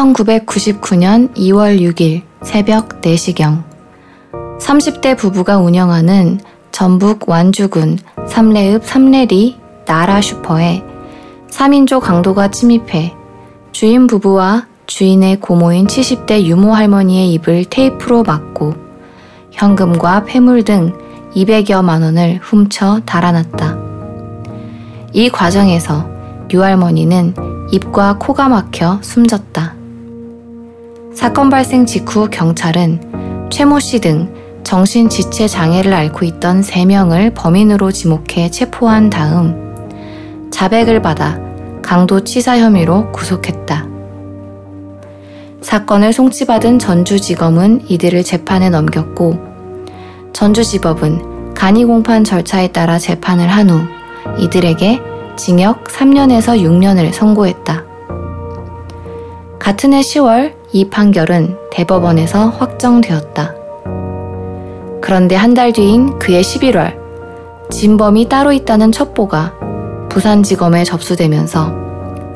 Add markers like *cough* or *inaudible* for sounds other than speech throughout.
1999년 2월 6일 새벽 4시경 30대 부부가 운영하는 전북 완주군 삼례읍 삼례리 나라 슈퍼에 3인조 강도가 침입해 주인 부부와 주인의 고모인 70대 유모 할머니의 입을 테이프로 막고 현금과 폐물 등 200여만 원을 훔쳐 달아났다. 이 과정에서 유할머니는 입과 코가 막혀 숨졌다. 사건 발생 직후 경찰은 최모 씨 등 정신 지체 장애를 앓고 있던 3명을 범인으로 지목해 체포한 다음 자백을 받아 강도 치사 혐의로 구속했다. 사건을 송치받은 전주지검은 이들을 재판에 넘겼고 전주지법은 간이공판 절차에 따라 재판을 한 후 이들에게 징역 3년에서 6년을 선고했다. 같은 해 10월 이 판결은 대법원에서 확정되었다. 그런데 한 달 뒤인 그해 11월 진범이 따로 있다는 첩보가 부산지검에 접수되면서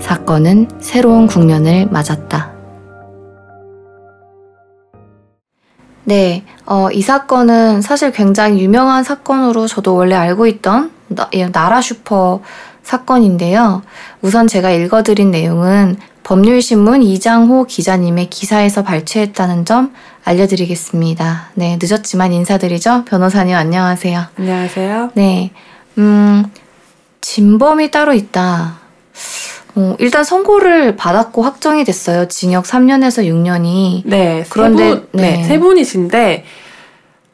사건은 새로운 국면을 맞았다. 네, 어, 이 사건은 사실 굉장히 유명한 사건으로 저도 원래 알고 있던 나, 나라 슈퍼 사건인데요. 우선 제가 읽어드린 내용은 법률신문 이장호 기자님의 기사에서 발췌했다는 점 알려드리겠습니다. 네, 늦었지만 인사드리죠. 변호사님 안녕하세요. 안녕하세요. 네, 음, 진범이 따로 있다. 어, 일단 선고를 받았고 확정이 됐어요. 징역 3년에서 6년이. 네, 그런데 세 분, 네. 네, 세 분이신데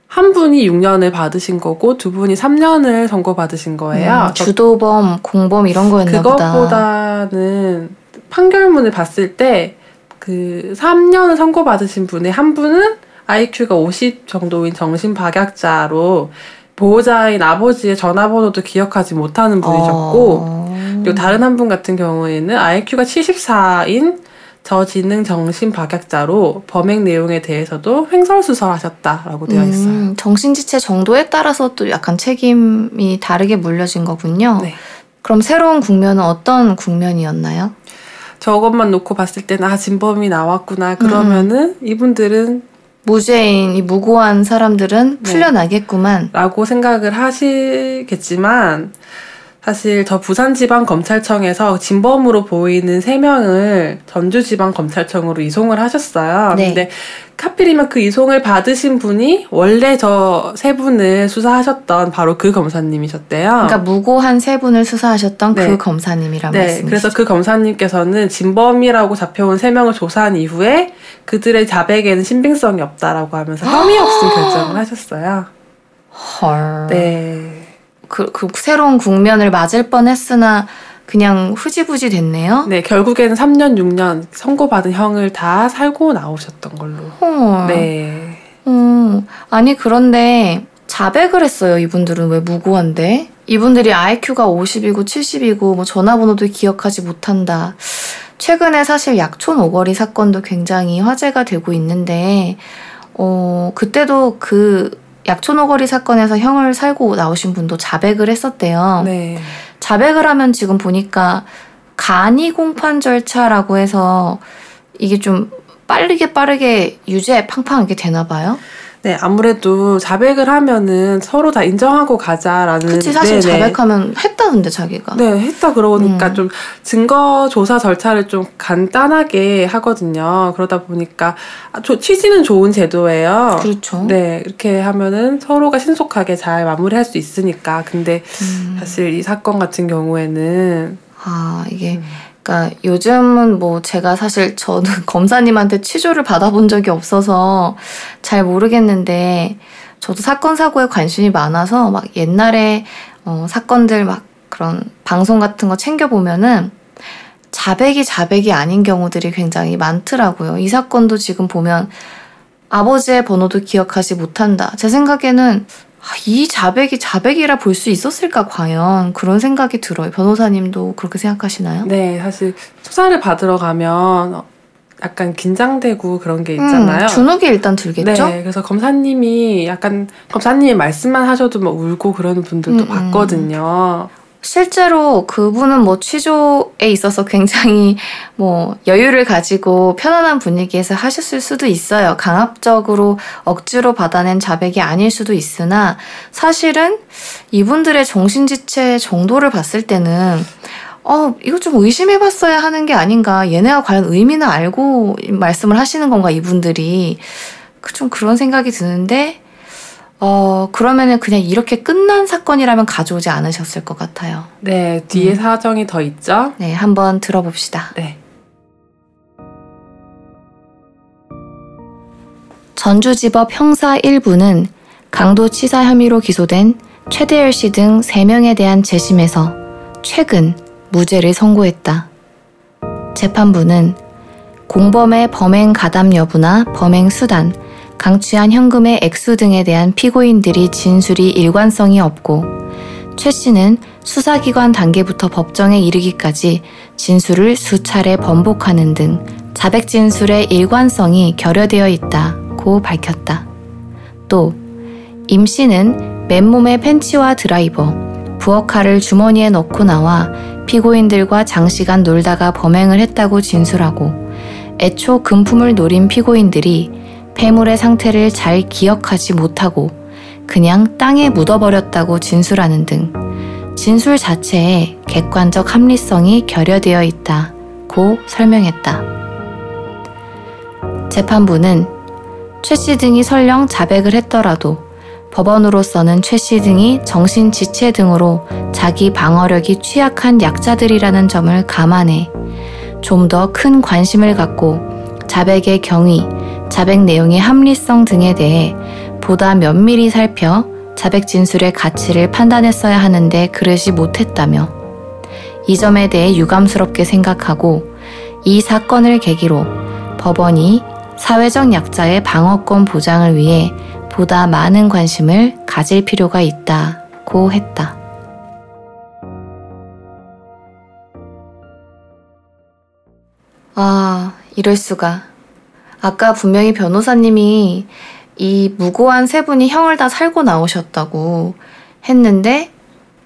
한 분이 6년을 받으신 거고 두 분이 3년을 선고 받으신 거예요. 음, 주도범, 공범 이런 거였나 보다. 그것보다는 판결문을 봤을 때 그 3년을 선고받으신 분의 한 분은 IQ가 50 정도인 정신박약자로 보호자인 아버지의 전화번호도 기억하지 못하는 분이셨고 어... 그리고 다른 한 분 같은 경우에는 IQ가 74인 저지능 정신 박약자로 범행 내용에 대해서도 횡설수설하셨다라고 되어 음, 있어요. 음, 정신지체 정도에 따라서 또 약간 책임이 다르게 물려진 거군요. 네. 그럼 새로운 국면은 어떤 국면이었나요? 저것만 놓고 봤을 때는 아 진범이 나왔구나 그러면은 음. 이분들은 무죄인 이 무고한 사람들은 네. 풀려나겠구만 라고 생각을 하시겠지만 사실 저 부산지방검찰청에서 진범으로 보이는 세명을 전주지방검찰청으로 이송을 하셨어요. 네. 근데 하필이면 그 이송을 받으신 분이 원래 저 세 분을 수사하셨던 바로 그 검사님이셨대요. 그러니까 무고한 세 분을 수사하셨던 그 네. 그 검사님이란 네. 말씀이시죠. 그래서 그 검사님께서는 진범이라고 잡혀온 세 명을 조사한 이후에 그들의 자백에는 신빙성이 없다라고 하면서 혐의 없음 *gasps* 결정을 하셨어요. 헐. 네. 그, 그 새로운 국면을 맞을 뻔했으나 그냥 흐지부지 됐네요. 네, 결국에는 3년, 6년 선고받은 형을 다 살고 나오셨던 걸로. 헐. 네. 음, 아니 그런데 자백을 했어요. 이분들은 왜 무고한데? 이분들이 IQ가 50이고 70이고 뭐 전화번호도 기억하지 못한다. 최근에 사실 약촌 오거리 사건도 굉장히 화제가 되고 있는데 어 그때도 그 약촌오거리 사건에서 형을 살고 나오신 분도 자백을 했었대요. 네. 자백을 하면 지금 보니까 간이 공판 절차라고 해서 이게 좀 빠르게 빠르게 유죄 팡팡 이게 되나 봐요. 네, 아무래도 자백을 하면은 서로 다 인정하고 가자라는. 그치, 사실 네네. 자백하면 했다던데, 자기가. 네, 했다 그러니까 음. 좀 증거 조사 절차를 좀 간단하게 하거든요. 그러다 보니까 아, 조, 취지는 좋은 제도예요. 그렇죠. 네, 이렇게 하면은 서로가 신속하게 잘 마무리할 수 있으니까. 근데 음. 사실 이 사건 같은 경우에는. 아, 이게. 음. 그러니까 요즘은 뭐 제가 사실 저는 *laughs* 검사님한테 치조를 받아본 적이 없어서 잘 모르겠는데 저도 사건 사고에 관심이 많아서 막 옛날에 어, 사건들 막 그런 방송 같은 거 챙겨 보면은 자백이 자백이 아닌 경우들이 굉장히 많더라고요. 이 사건도 지금 보면 아버지의 번호도 기억하지 못한다. 제 생각에는 아, 이 자백이 자백이라 볼 수 있었을까 과연 그런 생각이 들어요. 변호사님도 그렇게 생각하시나요? 네, 사실 수사를 받으러 가면 약간 긴장되고 그런 게 있잖아요. 음, 주눅이 일단 들겠죠. 네, 그래서 검사님이 약간 검사님이 말씀만 하셔도 막 울고 그러는 분들도 음, 음. 봤거든요. 실제로 그분은 뭐 취조에 있어서 굉장히 뭐 여유를 가지고 편안한 분위기에서 하셨을 수도 있어요. 강압적으로 억지로 받아낸 자백이 아닐 수도 있으나 사실은 이분들의 정신지체 정도를 봤을 때는 어, 이거 좀 의심해 봤어야 하는 게 아닌가. 얘네가 과연 의미는 알고 말씀을 하시는 건가, 이분들이. 그좀 그런 생각이 드는데, 어, 그러면은 그냥 이렇게 끝난 사건이라면 가져오지 않으셨을 것 같아요. 네, 뒤에 음. 사정이 더 있죠? 네, 한번 들어봅시다. 네. 전주지법 형사 1부는 강도 치사 혐의로 기소된 최대열 씨 등 3명에 대한 재심에서 최근 무죄를 선고했다. 재판부는 공범의 범행 가담 여부나 범행 수단, 강취한 현금의 액수 등에 대한 피고인들이 진술이 일관성이 없고 최 씨는 수사기관 단계부터 법정에 이르기까지 진술을 수차례 번복하는 등 자백 진술의 일관성이 결여되어 있다고 밝혔다. 또 임 씨는 맨몸의 팬츠와 드라이버, 부엌칼을 주머니에 넣고 나와 피고인들과 장시간 놀다가 범행을 했다고 진술하고 애초 금품을 노린 피고인들이 폐물의 상태를 잘 기억하지 못하고 그냥 땅에 묻어버렸다고 진술하는 등 진술 자체에 객관적 합리성이 결여되어 있다 고 설명했다. 재판부는 최 씨 등이 설령 자백을 했더라도 법원으로서는 최 씨 등이 정신 지체 등으로 자기 방어력이 취약한 약자들이라는 점을 감안해 좀 더 큰 관심을 갖고 자백의 경위, 자백 내용의 합리성 등에 대해 보다 면밀히 살펴 자백 진술의 가치를 판단했어야 하는데 그러지 못했다며 이 점에 대해 유감스럽게 생각하고 이 사건을 계기로 법원이 사회적 약자의 방어권 보장을 위해 보다 많은 관심을 가질 필요가 있다고 했다. 아, 이럴 수가. 아까 분명히 변호사님이 이 무고한 세 분이 형을 다 살고 나오셨다고 했는데,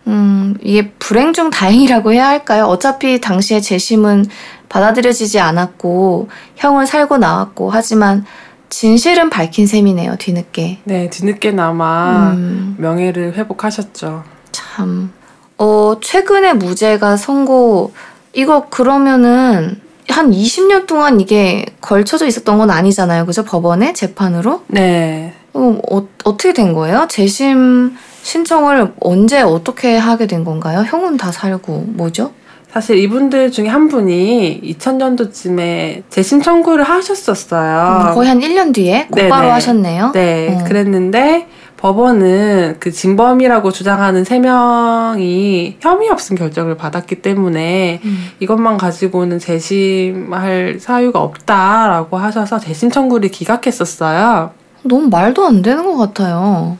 음, 이게 불행 중 다행이라고 해야 할까요? 어차피 당시에 재심은 받아들여지지 않았고, 형을 살고 나왔고, 하지만 진실은 밝힌 셈이네요, 뒤늦게. 네, 뒤늦게나마 음. 명예를 회복하셨죠. 참. 어, 최근에 무죄가 선고, 이거 그러면은 한 20년 동안 이게 걸쳐져 있었던 건 아니잖아요. 그죠? 법원에 재판으로? 네. 어, 어, 어떻게 된 거예요? 재심 신청을 언제 어떻게 하게 된 건가요? 형은 다 살고 뭐죠? 사실 이분들 중에 한 분이 2000년도쯤에 재심 청구를 하셨었어요. 음, 거의 한 1년 뒤에 곧바로 네네. 하셨네요. 네, 어. 그랬는데 법원은 그 진범이라고 주장하는 세 명이 혐의 없음 결정을 받았기 때문에 음. 이것만 가지고는 재심할 사유가 없다라고 하셔서 재심 청구를 기각했었어요. 너무 말도 안 되는 것 같아요.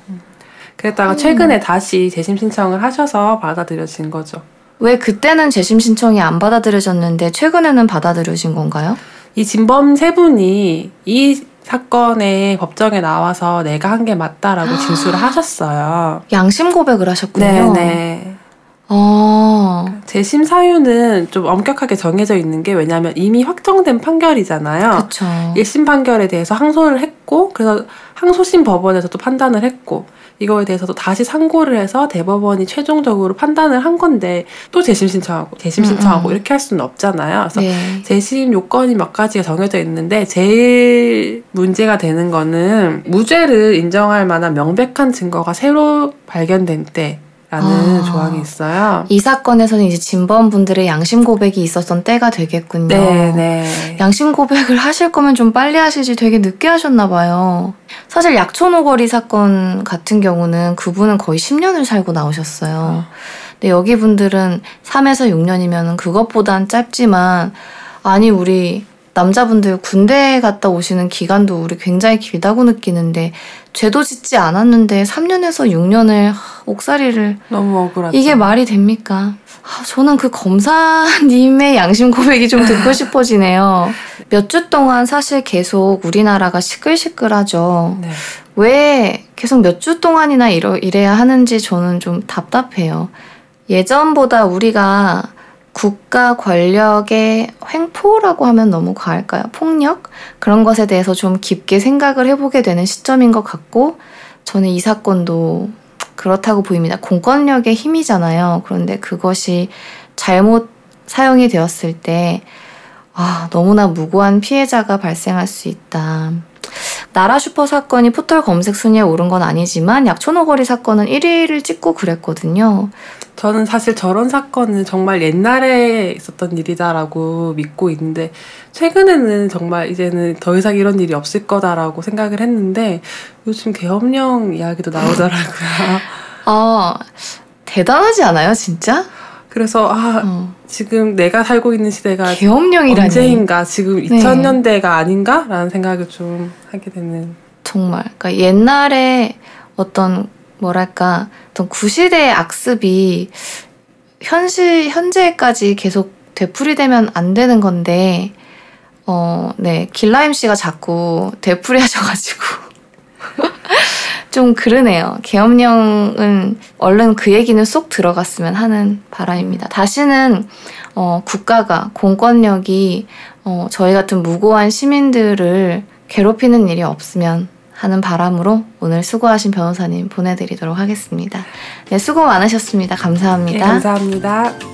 그랬다가 음. 최근에 다시 재심 신청을 하셔서 받아들여진 거죠. 왜 그때는 재심 신청이 안 받아들여졌는데 최근에는 받아들여진 건가요? 이 진범 세 분이 이 사건에 법정에 나와서 내가 한 게 맞다라고 진술을 하셨어요. 양심 고백을 하셨군요. 네네. 어. 재심 사유는 좀 엄격하게 정해져 있는 게 왜냐하면 이미 확정된 판결이잖아요. 그쵸. 1심 판결에 대해서 항소를 했고 그래서 항소심 법원에서도 판단을 했고 이거에 대해서도 다시 상고를 해서 대법원이 최종적으로 판단을 한 건데 또 재심 신청하고 재심 신청하고 음, 음. 이렇게 할 수는 없잖아요. 그래서 네. 재심 요건이 몇 가지가 정해져 있는데 제일 문제가 되는 거는 무죄를 인정할 만한 명백한 증거가 새로 발견된 때 라는 아, 조항이 있어요. 이 사건에서는 이제 진범 분들의 양심 고백이 있었던 때가 되겠군요. 네, 네. 양심 고백을 하실 거면 좀 빨리 하시지 되게 늦게 하셨나 봐요. 사실 약촌오거리 사건 같은 경우는 그분은 거의 10년을 살고 나오셨어요. 근데 여기 분들은 3에서 6년이면 그것보단 짧지만 아니 우리 남자분들 군대 갔다 오시는 기간도 우리 굉장히 길다고 느끼는데 죄도 짓지 않았는데 3년에서 6년을 옥살이를 너무 억울하죠. 이게 말이 됩니까? 아, 저는 그 검사님의 양심 고백이 좀 듣고 *laughs* 싶어지네요. 몇 주 동안 사실 계속 우리나라가 시끌시끌하죠. 네. 왜 계속 몇 주 동안이나 이러, 이래야 하는지 저는 좀 답답해요. 예전보다 우리가 국가 권력의 횡포라고 하면 너무 과할까요? 폭력? 그런 것에 대해서 좀 깊게 생각을 해보게 되는 시점인 것 같고, 저는 이 사건도 그렇다고 보입니다. 공권력의 힘이잖아요. 그런데 그것이 잘못 사용이 되었을 때, 아, 너무나 무고한 피해자가 발생할 수 있다. 나라 슈퍼 사건이 포털 검색 순위에 오른 건 아니지만 약초너거리 사건은 1위를 찍고 그랬거든요. 저는 사실 저런 사건은 정말 옛날에 있었던 일이다라고 믿고 있는데 최근에는 정말 이제는 더 이상 이런 일이 없을 거다라고 생각을 했는데 요즘 계엄령 이야기도 나오더라고요. *laughs* 아 대단하지 않아요, 진짜? 그래서 아 어. 지금 내가 살고 있는 시대가 계엄령이라니 언제인가 지금 2000년대가 아닌가라는 생각을 좀 하게 되는 정말 그러니까 옛날에 어떤 뭐랄까 어떤 구시대의 악습이 현실 현재까지 계속 되풀이되면 안 되는 건데 어, 네. 길라임 씨가 자꾸 되풀이 하셔가지고. 좀 그러네요. 계엄령은 얼른 그 얘기는 쏙 들어갔으면 하는 바람입니다. 다시는 어, 국가가 공권력이 어, 저희 같은 무고한 시민들을 괴롭히는 일이 없으면 하는 바람으로 오늘 수고하신 변호사님 보내드리도록 하겠습니다. 네, 수고 많으셨습니다. 감사합니다. 네, 감사합니다.